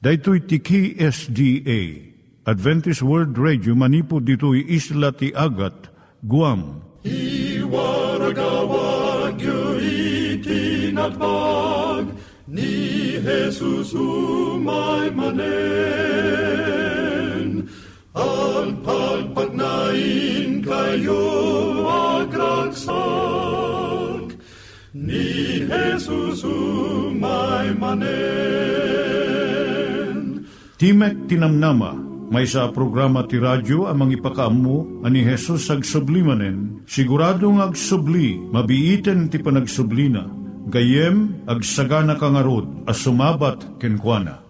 Daitui tiki SDA Adventist World Radio manipud ditui isla ti Agat Guam. I waragawag itinatpag ni Jesus umay manen. Ang pagpagnain kayo agkansak ni Jesus umay manen. Timek Tinamnama, may sa programa ti radyo amang ipakaamu ani Hesus ag sublimanen, siguradong ag subli, mabiiten ti panagsublina, gayem ag sagana kangarod as sumabat kenkwana.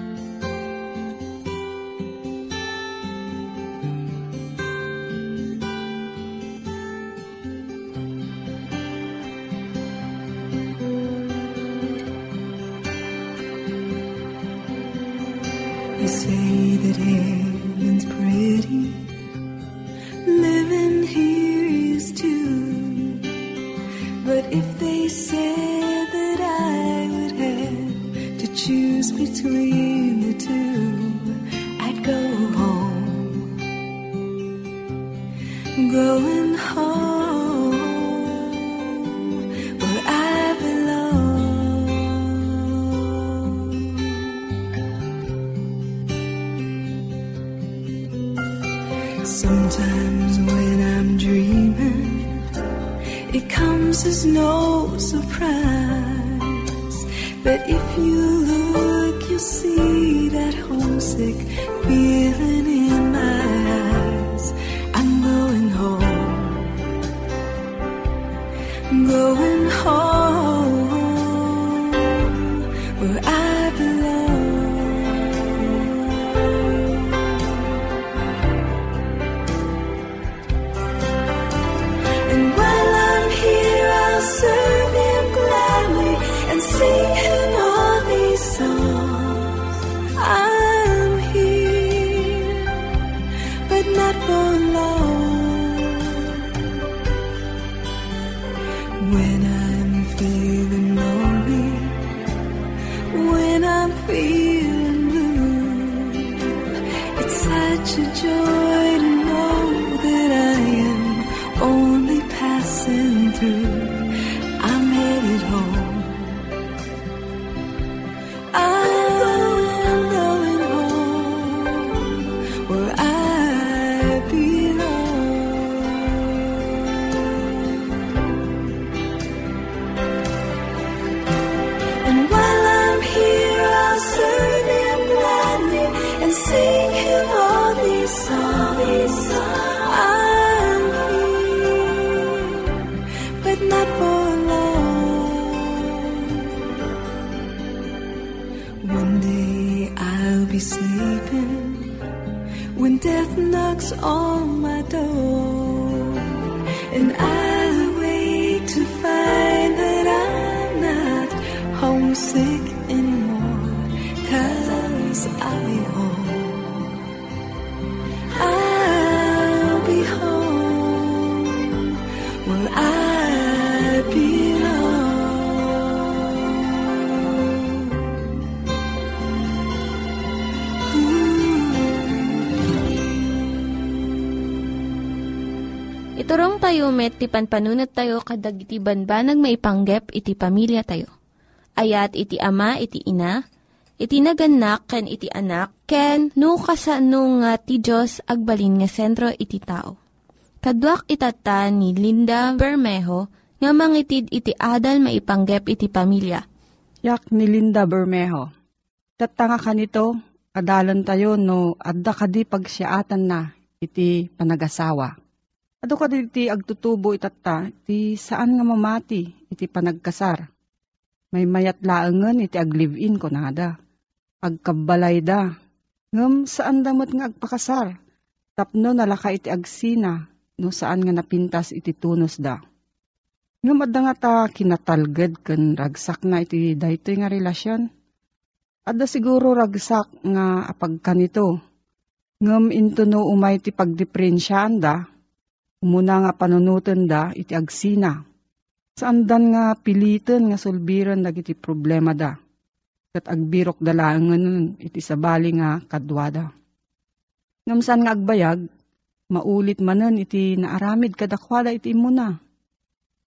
growing hard. all met, ti panpanunat tayo kadag iti banbanag maipanggep iti pamilya tayo. Ayat iti ama, iti ina, iti naganak, ken iti anak, ken no, kasano nga ti Diyos agbalin nga sentro iti tao. Kaduak itata ni Linda Bermejo nga mangitid iti adal maipanggep iti pamilya. Yak ni Linda Bermejo. Tatanga ka nito, adalan tayo no adda kadi pagsiatan na iti panagasawa. Ado ka iti agtutubo itata, iti saan nga mamati, iti panagkasar. May mayat laengen iti aglive-in ko nada. Agkabalay da. Ngem saan damot nga agpakasar. Tapno nalaka iti agsina, no saan nga napintas iti tunos da. Ngem adda nga ta kinatalged ken ragsak na iti daytoy nga relasyon. Adda siguro ragsak nga apag kanito. Ngem into no umay ti pagdiprensyahan da, umuna nga panunutan da iti agsina. Saan dan nga pilitan nga sulbiran dagiti problema da. Kat agbirok dalangan iti sabali nga kadwada. Ngam saan nga agbayag, maulit manen iti naaramid kadakwada iti imuna.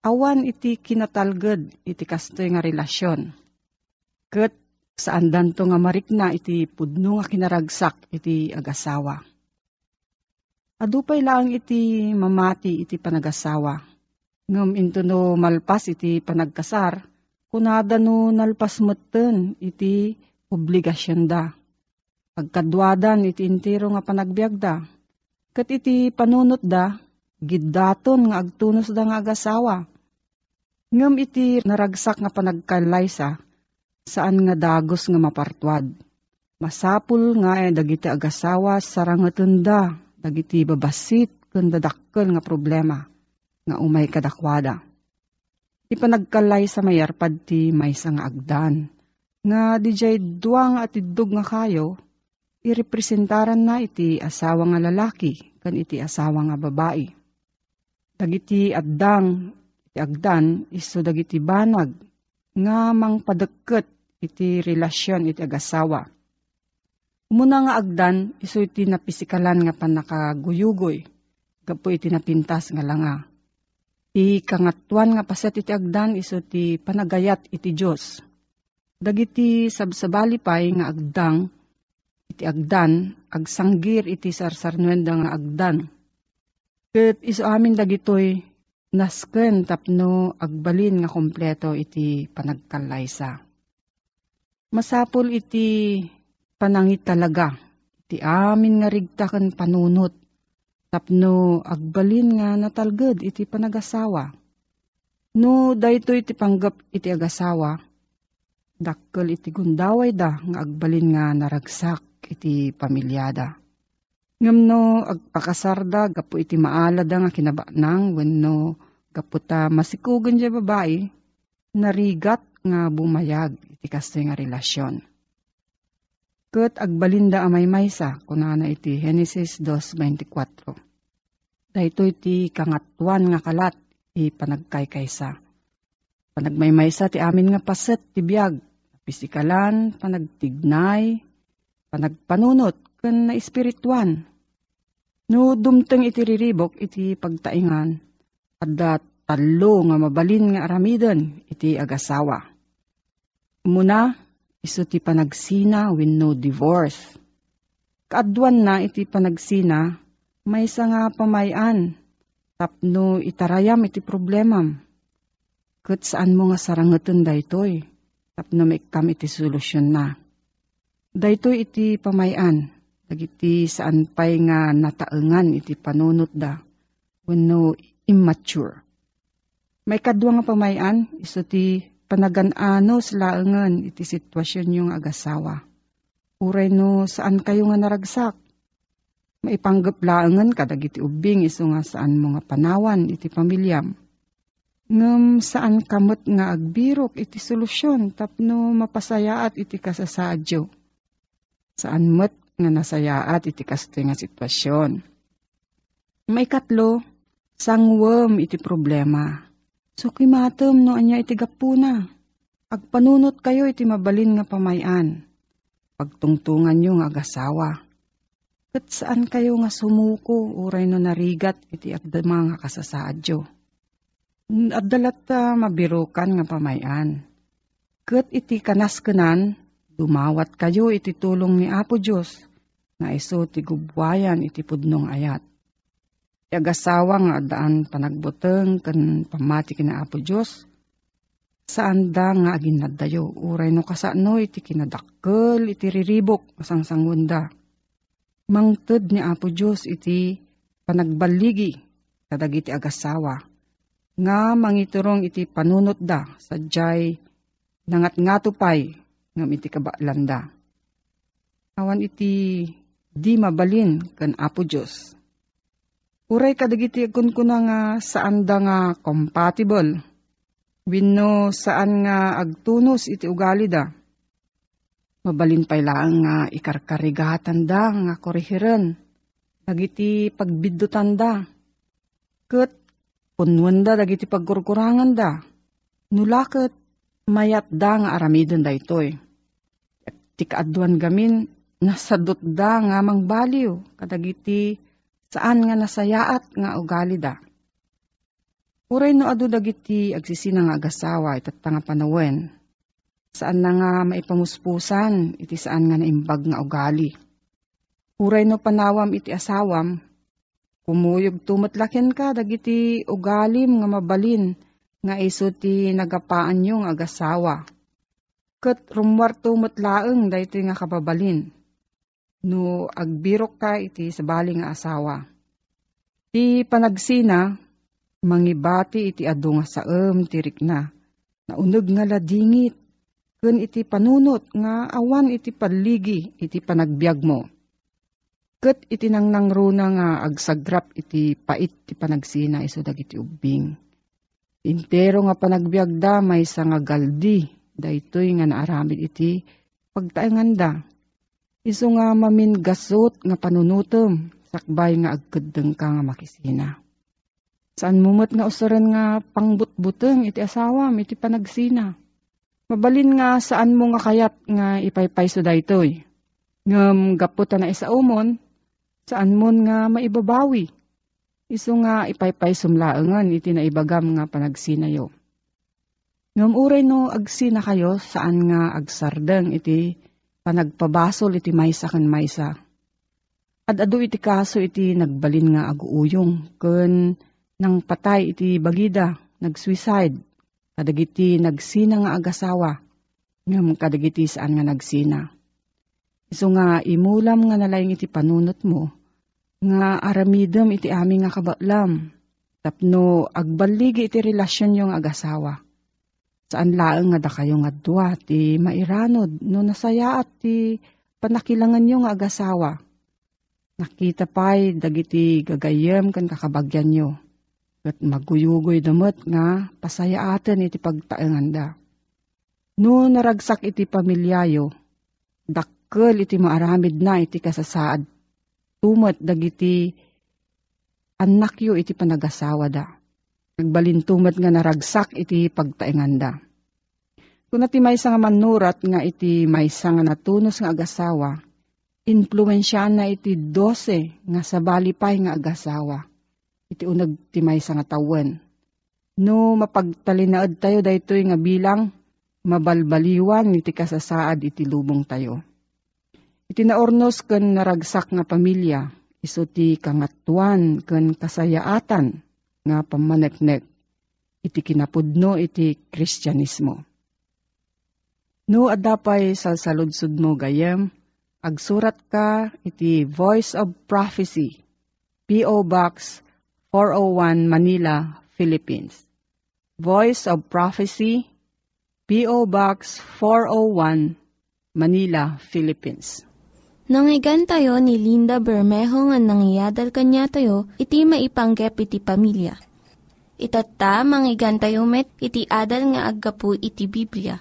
Awan iti kinatalged iti kastoy nga relasyon. Kat saan danto nga marikna iti pudno nga kinaragsak iti agasawa. Adupay lang iti mamati iti panagasawa. Ngam into no malpas iti panagkasar, kunada no nalpas meten iti obligasyon da. Pagkadwadan iti intiro nga panagbiag da. Kat iti panunot da, giddaton nga agtunos da nga agasawa. Ngam iti naragsak nga panagkalaysa, saan nga dagos nga mapartuad. Masapul nga eh, dagiti agasawa sarangeten da, dagiti babasit ken dadakkel nga problema nga umay kadakwada. Ti panagkalay sa mayarpad ti maysa nga agdan. Nga dijay duwang at idug nga kayo, irepresentaran na iti asawa nga lalaki kan iti asawa nga babae. Dagiti addang iti agdan iso dagiti banag nga mangpadeket iti relasyon iti agasawa. Umuna nga agdan iso iti napisikalan nga panakaguyugoy gapo iti napintas nga langa. Ti nga paset iti agdan iso ti panagayat iti Diyos. Dagiti sabsabali pay nga agdang iti agdan, agsanggir iti sarsarnuenda nga agdan. Ket iso amin dagitoy nasken tapno agbalin nga kompleto iti panagkalaysa. Masapul iti panangit talaga, iti amin nga rigtaken panunot, tapno agbalin nga natalged iti panagasawa. No daytoy iti panggap iti agasawa, dakkel iti gundaway da nga agbalin nga naragsak iti pamilyada. Ngam no agpakasarda gapo iti maalada nga kinabanang wenno gapo ta masikugan dya babae, narigat nga bumayag iti kastoy nga relasyon. Kat agbalinda amay maysa kunana iti Genesis 2.24. Dahito iti kangatuan nga kalat iti panagkaykaysa. Panagmaymaysa ti amin nga paset ti biyag, pisikalan, panagtignay, panagpanunot, ken na espirituan. No dumteng iti riribok iti pagtaingan, adda talo nga mabalin nga aramiden iti agasawa. Muna, iso ti panagsina wenno divorce. Kaadwan na iti panagsina, may nga pamayan, tapno itarayam iti problemam. Kat saan mo nga sarangetan daytoy, tapno may iti solusyon na. Daytoy iti pamayan, dagiti saan pay nga nataengan iti panunot da, wenno immature. May kadwa nga pamayan, iso ti panaganano sa laengan iti sitwasyon yung agasawa. Uray no saan kayo nga naragsak? Maipanggap laengan kadag iti ubing iso nga saan mo nga panawan iti pamilyam. Ngem saan kamot nga agbirok iti solusyon tapno mapasayaat iti kasasadyo. Saan met nga nasayaat iti kastoy nga sitwasyon. May katlo, sangwem iti problema. So kimatem no anya iti gapuna. Agpanunot kayo iti mabalin nga pamayan. Pagtungtungan nyo nga agasawa. Kat saan kayo nga sumuko, uray no narigat, iti agdama nga kasasadyo. At dalat ta mabirukan nga pamayan. Kat iti kanaskenan, dumawat kayo iti tulong ni Apo Diyos, nga iso ti gubwayan iti pudnong ayat. Yagasawa nga daan panagbuteng kan pamati kina Apo Diyos, saan da nga agin nadayo, uray no kasano iti kinadakkel, iti riribok, masangsangunda. Mangted ni Apo Diyos iti panagbaligi, kadagiti agasawa, nga mangiturong iti panunot da, sadyay nangat nga tupay, ngam iti kabalanda. Awan iti di mabalin kan Apo Diyos. Uray kadagiti kun kuna nga saan da nga compatible Wino saan nga agtunos iti ugali da. Mabalin pay lang nga ikarkarigatan da nga korihiren. Dagiti pagbidutan da. Kat punwan da dagiti pagkurkurangan da. Nulakat mayat da nga aramidon da itoy. At tikaaduan gamin nasadot da nga mangbaliw kadagiti saan nga nasayaat nga ugali da. Uray no adu dagiti agsisina nga agasawa iti nga panawen. Saan na nga maipamuspusan iti saan nga naimbag nga ugali. Uray no panawam iti asawam, kumuyog tumatlaken ka dagiti ugalim nga mabalin nga iso ti nagapaan yung agasawa. Kat rumwar tumatlaeng dahito nga kababalin. No agbirok ka iti sabali nga asawa. Ti panagsina, mangibati iti adu nga saem tirik na. Naunag nga ladingit, ken iti panunot nga awan iti paligi iti panagbiag mo. Ket iti nang nangruna nga agsagrap iti pait ti panagsina iso dagiti ubing. Intero nga panagbiag da may sa nga galdi, daytoy nga naaramid iti pagtaenganda. Iso nga mamin gasot nga panunutom, sakbay nga agkadeng ka nga makisina. Saan mumot nga usuran nga pangbutbuteng iti asawam iti panagsina. Mabalin nga saan mo nga kayat nga ipaypay so daytoy. Ngam gaputa na isa umon, saan mo nga maibabawi. Iso nga ipaypay sumlaengan iti naibagam nga panagsinayo. Ngam uray no agsina kayo saan nga agsardeng iti panagpabasol iti maysa kan maysa. At adu iti kaso iti nagbalin nga aguuyong ken nang patay iti bagida, nag-suicide, kadagiti nagsina nga agasawa, ngam kadagiti saan nga nagsina. Iso nga imulam nga nalayang iti panunot mo, nga aramidem iti aming nga kabatlam, tapno agbaligi iti relasyon yung agasawa. Saan laeng nga da kayo nga dua, ti mairanod, no nasaya at ti panakilangan yung agasawa. Nakita pa'y dagiti gagayem kan kakabagyan nyo Kat maguyugoy damot nga pasaya atin iti pagtaenganda. No naragsak iti pamilyayo, dakkel iti maaramid na iti kasasaad. Tumot dagiti anak yo iti panagasawa da. Nagbalintumat nga naragsak iti pagtaenganda. Kung iti may nga manurat nga iti may nga natunos nga agasawa, influensya na iti dose nga sabali pay nga agasawa iti unag timay sa nga tawen. No mapagtalinaad tayo daytoy nga bilang mabalbaliwan iti kasasaad iti lubong tayo. Iti naornos ken naragsak nga pamilya, iso ti kangatuan ken kasayaatan nga pamaneknek iti kinapudno iti kristyanismo. No adapay sa saludsud mo gayem, agsurat ka iti Voice of Prophecy, P.O. Box 401 Manila, Philippines. Voice of Prophecy, P.O. Box 401, Manila, Philippines. Nangyigan tayo ni Linda Bermejo nga nangyadal kanya tayo, iti maipanggep iti pamilya. Itatta, manggigan tayo met, iti adal nga aggapu iti Biblia.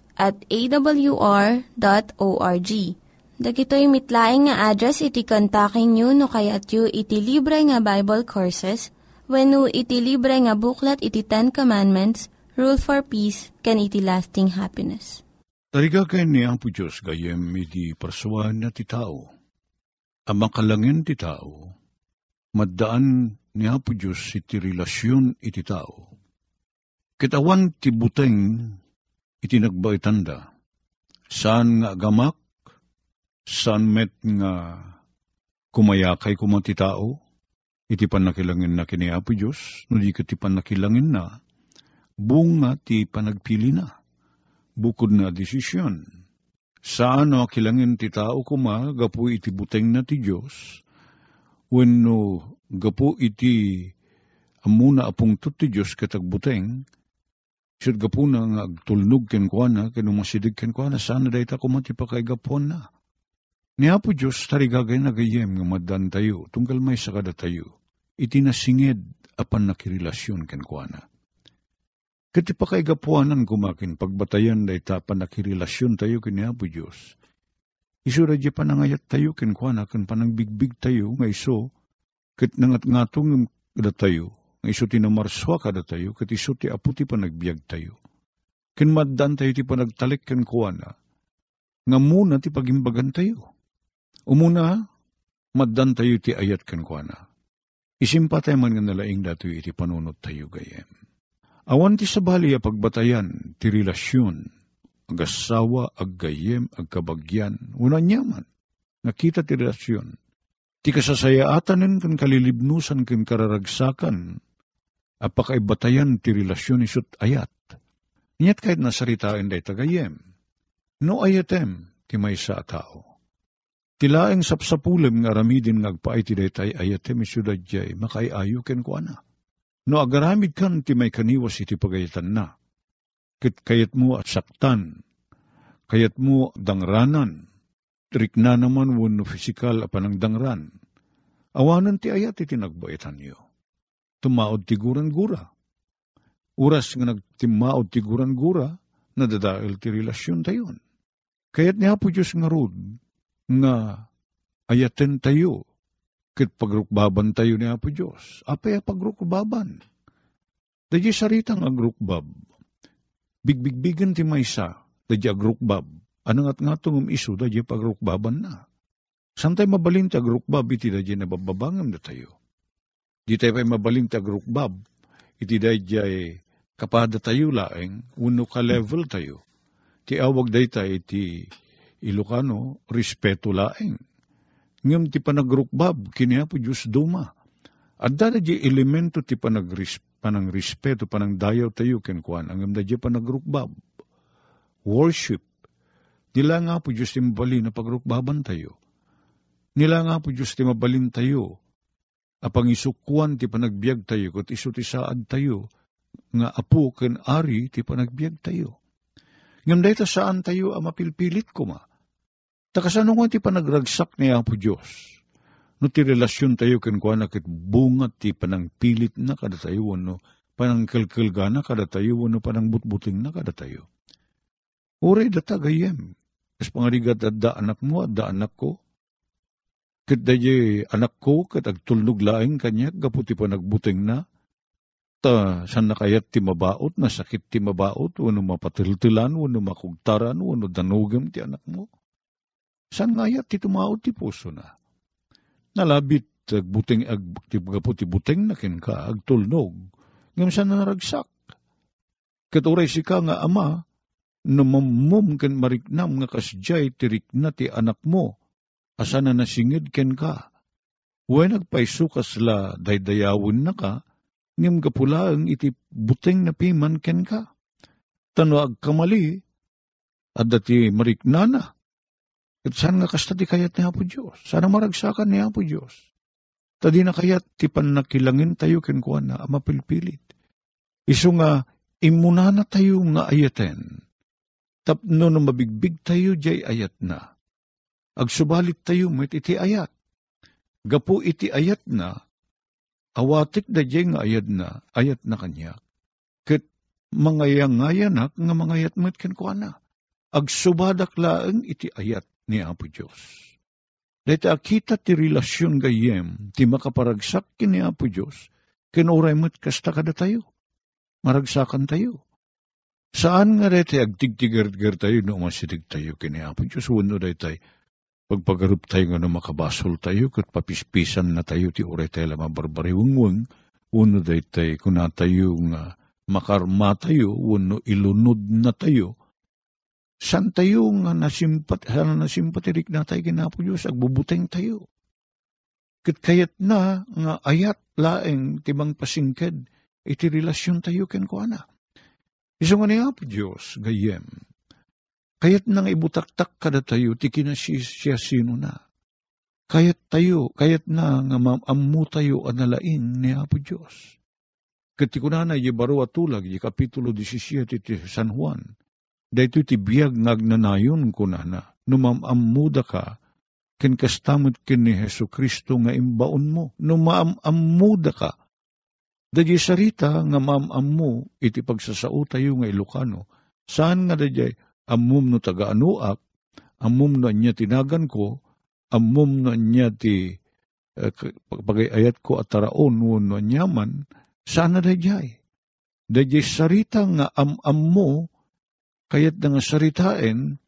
at awr.org. Dagitoy mitlaing nga address iti kontakin nyo no kayat yu iti libre nga Bible Courses when iti libre nga buklat iti Ten Commandments, Rule for Peace, can iti lasting happiness. Tariga kay ni Apo Diyos gayem iti parsuan na ti tao. Ang makalangin ti tao, maddaan ni Apo Diyos iti relasyon iti tao. Kitawan ti buteng iti nagbaitanda. Saan nga agamak, saan met nga kumayakay kumati tao, iti panakilangin na kini Apo Diyos, no di ka ti panakilangin na, bunga ti panagpili na, bukod na desisyon. Saan no kilangin ti tao kuma, gapu iti buteng na ti Diyos, wenno gapu iti amuna apong ti Diyos katagbuteng, Siyad gapu na nga agtulnog ken kwa na, ken umasidig ken kwa na, sana dahi ta kumati pa kay gapon na. Ni Apo Diyos, tarigagay na gayem nga madan tayo, tunggal may sakada tayo, iti nasingid apan nakirelasyon ken kwa na. Kati pa kay gapuanan kumakin, pagbatayan dahi ta pan nakirelasyon tayo ken ni Apo Diyos. Isu radya panangayat tayo ken kwa na, ken panangbigbig tayo, nga iso, ket nangat ngatong tayo, nga iso ti namarswa kada tayo, kat iso ti apo ti panagbiag tayo. Ken maddan tayo ti panagtalik ken kuana, nga muna ti pagimbagan tayo. Umuna, maddan tayo ti ayat ken kuana. Isimpa tayo man nga nalaing dato iti panunot tayo gayem. Awan ti sabali a pagbatayan, ti relasyon, agasawa, aggayem, agkabagyan, una nyaman, nakita ti relasyon. Ti kasasayaatanen kan kalilibnusan kan kararagsakan, apakaibatayan ti relasyon isut ayat. Inyat kahit nasaritain day tagayem. No ayatem, ti may sa tao. Tilaeng sapsapulem nga ramidin ngagpaay ti daytay ayatem isyudad jay, makaiayo ken ko ana. No agaramid kan ti may kaniwas iti pagayatan na. Kit kayat mo at saktan, kayat mo dangranan, trik na naman wano fisikal apanang dangran. Awanan ti ayat iti nagbaitan niyo tumaod tiguran gura. Uras nga nagtimaod tiguran gura, nadadail ti relasyon tayon. Kaya't niya po Diyos nga rod, nga ayaten tayo, kit pagrukbaban tayo niya po Diyos. Apay pagrukbaban. Dadya saritang agrukbab. Bigbigbigan ti maysa, dadya agrukbab. Anong at nga tungum iso, dadya pagrukbaban na. Santay mabalin ti agrukbab, iti dadya nabababangam na tayo. Di tayo pa'y mabaling tagrukbab. Iti dayjay kapada tayo laeng, uno ka level tayo. Ti awag day tayo iti Ilocano, respeto laeng. Ngam ti panagrukbab, kiniya po Diyos duma. At dada di elemento ti panagris, panang respeto, panang dayaw tayo kenkwan, ang da di panagrukbab. Worship. Nila nga po Diyos ti mabali na pagrukbaban tayo. Nila nga po Diyos ti mabalin tayo apang isukwan ti panagbiag tayo, kat iso ti saad tayo, nga apo ken ari ti panagbiag tayo. Ngam dahita saan tayo ang mapilpilit ko ma. Takasano nga ti panagragsak ni Apo Diyos. No ti relasyon tayo ken kwa na kit bunga ti panangpilit na kada tayo, no panangkalkalgana kada tayo, no panangbutbuting na kada tayo. Uray data gayem. Kas pangarigat at da anak mo at da anak ko, Kat anak ko, kat agtulnog laing kanya, gaputi pa nagbuting na. Ta, san nakayat ti mabaot, nasakit ti mabaot, wano mapatiltilan, wano makugtaran, wano danugam ti anak mo. San ngayat ti tumaot ti puso na. Nalabit, agbuting, ag, ti gaputi buting na kin ka, agtulnog. Ngam san na naragsak. Kat oray si ka nga ama, namamum ken mariknam nga kasjay tirik na ti anak mo, asa na nasingid ken ka. Uwe nagpaisukas la daydayawin na ka, ngim kapulaang iti buteng na piman ken ka. Tano agkamali, at dati mariknana. At saan nga kasta ti kayat ni Apo Diyos? Sana maragsakan ni Apo Diyos. Tadi na kayat ti panakilangin tayo ken kuha na mapilpilit. Iso nga imuna na tayo nga ayaten. Tapno no mabigbig tayo jay ayat na agsubalit tayo met iti ayat. Gapu iti ayat na, awatik da nga ayat na, ayat na kanya. Kat mangayangayanak nga mangayat met ken kuana. Agsubadak laeng iti ayat ni Apo Diyos. Dahil akita ti relasyon gayem, ti makaparagsak kini Apo Diyos, kinuray mo't kasta kada tayo. Maragsakan tayo. Saan nga rete agtigtigar-gar tayo no masidig tayo kini Apo Diyos, wano day tayo, pagpagarup tayo nga no makabasol tayo, kat papispisan na tayo ti uray tayo lamang barbariwangwang, wano day tayo kuna tayo nga makarma tayo, wano ilunod na tayo, san tayo nga nasimpat, sana nasimpatirik na tayo kinapo Diyos, agbubuteng tayo. Kat kayat na nga ayat laeng timang pasingked, iti relasyon tayo ken ko ana. Iso nga niya po Diyos, gayem. Kayat nang ibutaktak kada tayo, ti kinasisya sino na. Kayat tayo, kayat na nga maamu tayo analain ni Apo Diyos. Kati ko na na, baro atulag, y kapitulo 17 ti San Juan. Dahito ti biyag ngagnanayon ko na na, numamamuda ka, ken kastamot ken ni Heso Kristo nga imbaon mo, numamamuda ka, Dadya sarita nga mamam mo iti pagsasao tayo nga Ilocano. Saan nga dadya amum no taga-anuak, amum no niya tinagan ko, amum no niya ti uh, pagayayat ko at taraon no nyaman, saan na dadya Dadya sarita nga am-am mo, kayat nga saritain,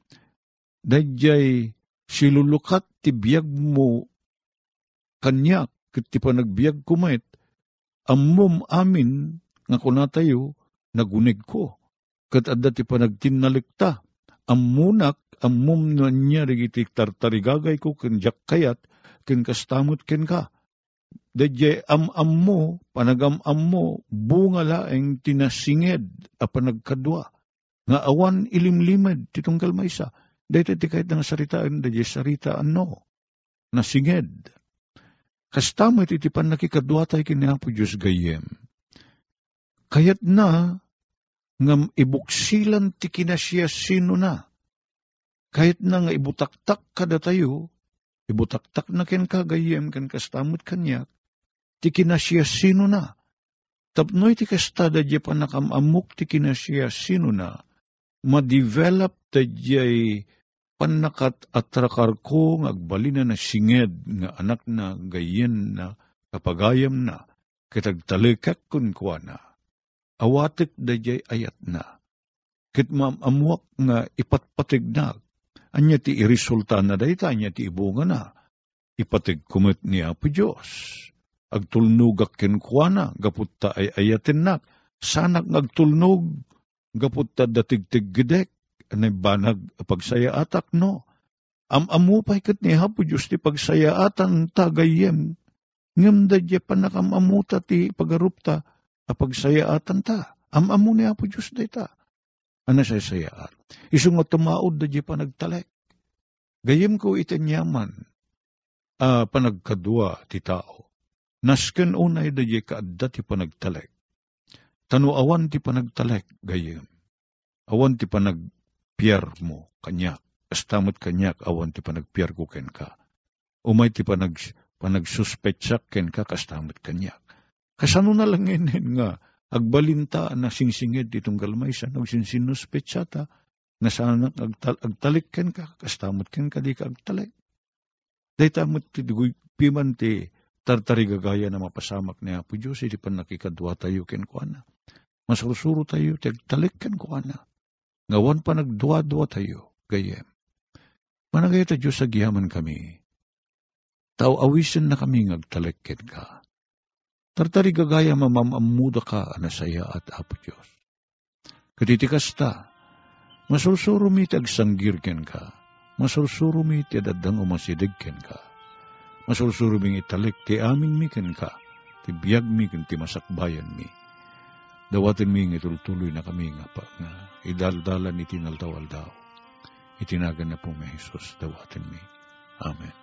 dadya silulukat ti biyag mo kanyak, kat ti panagbiag kumait, ammom amin nga kuna tayo nagunig ko. Kat adda ti panagtinalikta. Ammunak, ammom na niya rigiti tartarigagay ko ken kayat ken kastamot ken ka. Dadya am-am mo, panagam-am mo, bunga laeng tinasinged a panagkadwa. Nga awan ilimlimad titunggal maysa. Dahil ti kahit nga saritaan, dadya sarita ano, nasinged Kastamit iti pan nakikadwa tayo kinapo Diyos gayem. Kayat na, ngam ibuksilan ti kinasya sino na. Kahit na nga ibutaktak kada tayo, ibutaktak na ken kagayem ken kastamot kanyak, ti kinasya sino na. Tapnoy ti kastada di pa nakamamuk ti kinasya sino na, ma-develop ta panakat atrakar ko ngagbalina na singed nga anak na gayen na kapagayam na kitagtalikak kun kwa na. Awatik da jay ayat na. Kit mamamuak nga ipatpatig na. Anya ti irisulta na dayta, anya ti ibunga na. Ipatig kumit niya po Diyos. Agtulnugak kinkwana, gaputta ay ayatin na. Sanak ngagtulnog, gaputta datigtig gidek anay banag pagsaya atak no. Am-amu pa ikat ni hapo Diyos ti pagsaya atan tagayem. Ngam da panakamamuta ti pagarupta a pagsaya atan ta. Am-amu ni hapo Diyos da ita. Ano sa sayaan? Isong nga tumaod da di panagtalek. Gayem ko itanyaman uh, panagkadwa ti tao. Nasken unay da di kaadda ti panagtalek. Tanuawan ti panagtalek gayem. Awan ti panag pier mo kanyak. Kastamot kanyak awan ti panagpier ko ken ka. Umay ti panag, panagsuspetsak ken ka kastamot kanyak. Kasano na lang inen nga agbalinta na singsingid itong galmaysa nagsinsinuspetsata na sana agtal, agtalik ken ka kastamot ken ka di ka agtalik. Dahil tamot ti piman ti tartari gagaya na mapasamak ni Apo Diyos, iti pan nakikadwa tayo ken ko ana. Masurusuro tayo, ti agtalik ken ko ana Ngawan pa nagduwa-duwa tayo, gayem. Managay ta Diyos sa giyaman kami. Tao awisin na kami ngagtalekket ka. Tartari gagaya mamamamuda ka anasaya at apo Diyos. Katitikas ta, masursuro mi ti agsanggirken ka, masursuro mi ti adadang umasidigken ka, masursuro mi italik ti aming mi ken ka, ti biyag mi ken ti masakbayan mi Dawatin mi nga tuloy na kami nga pa, nga idaldalan iti naldawal daw. Itinagan na po may Jesus, dawatin mi. Amen.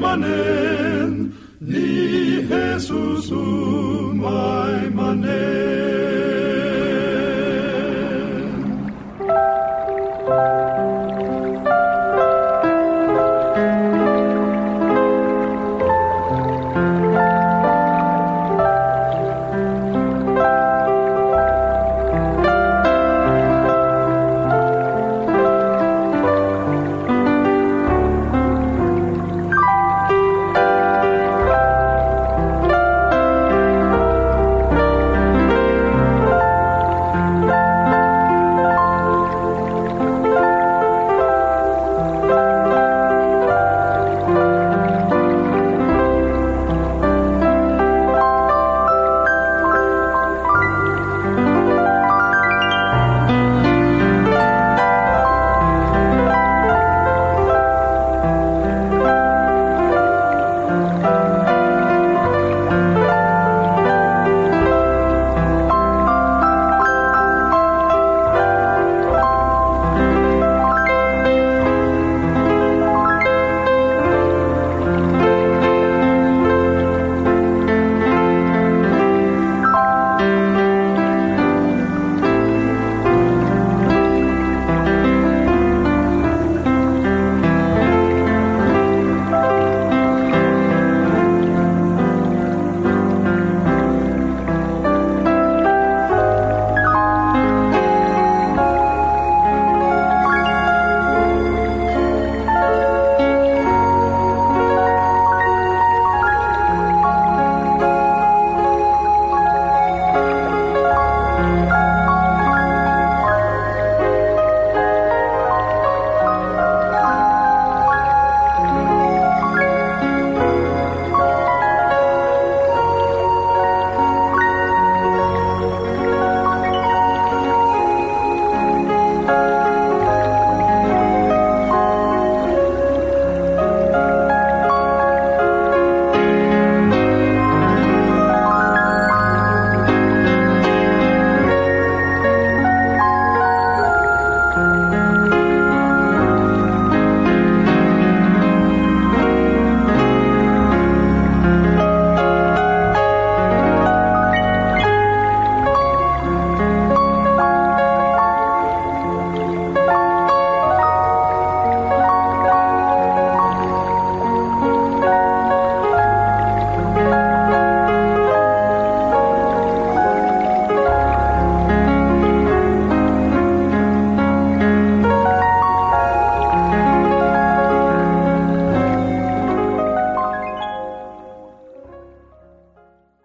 manen, ni Jesus umay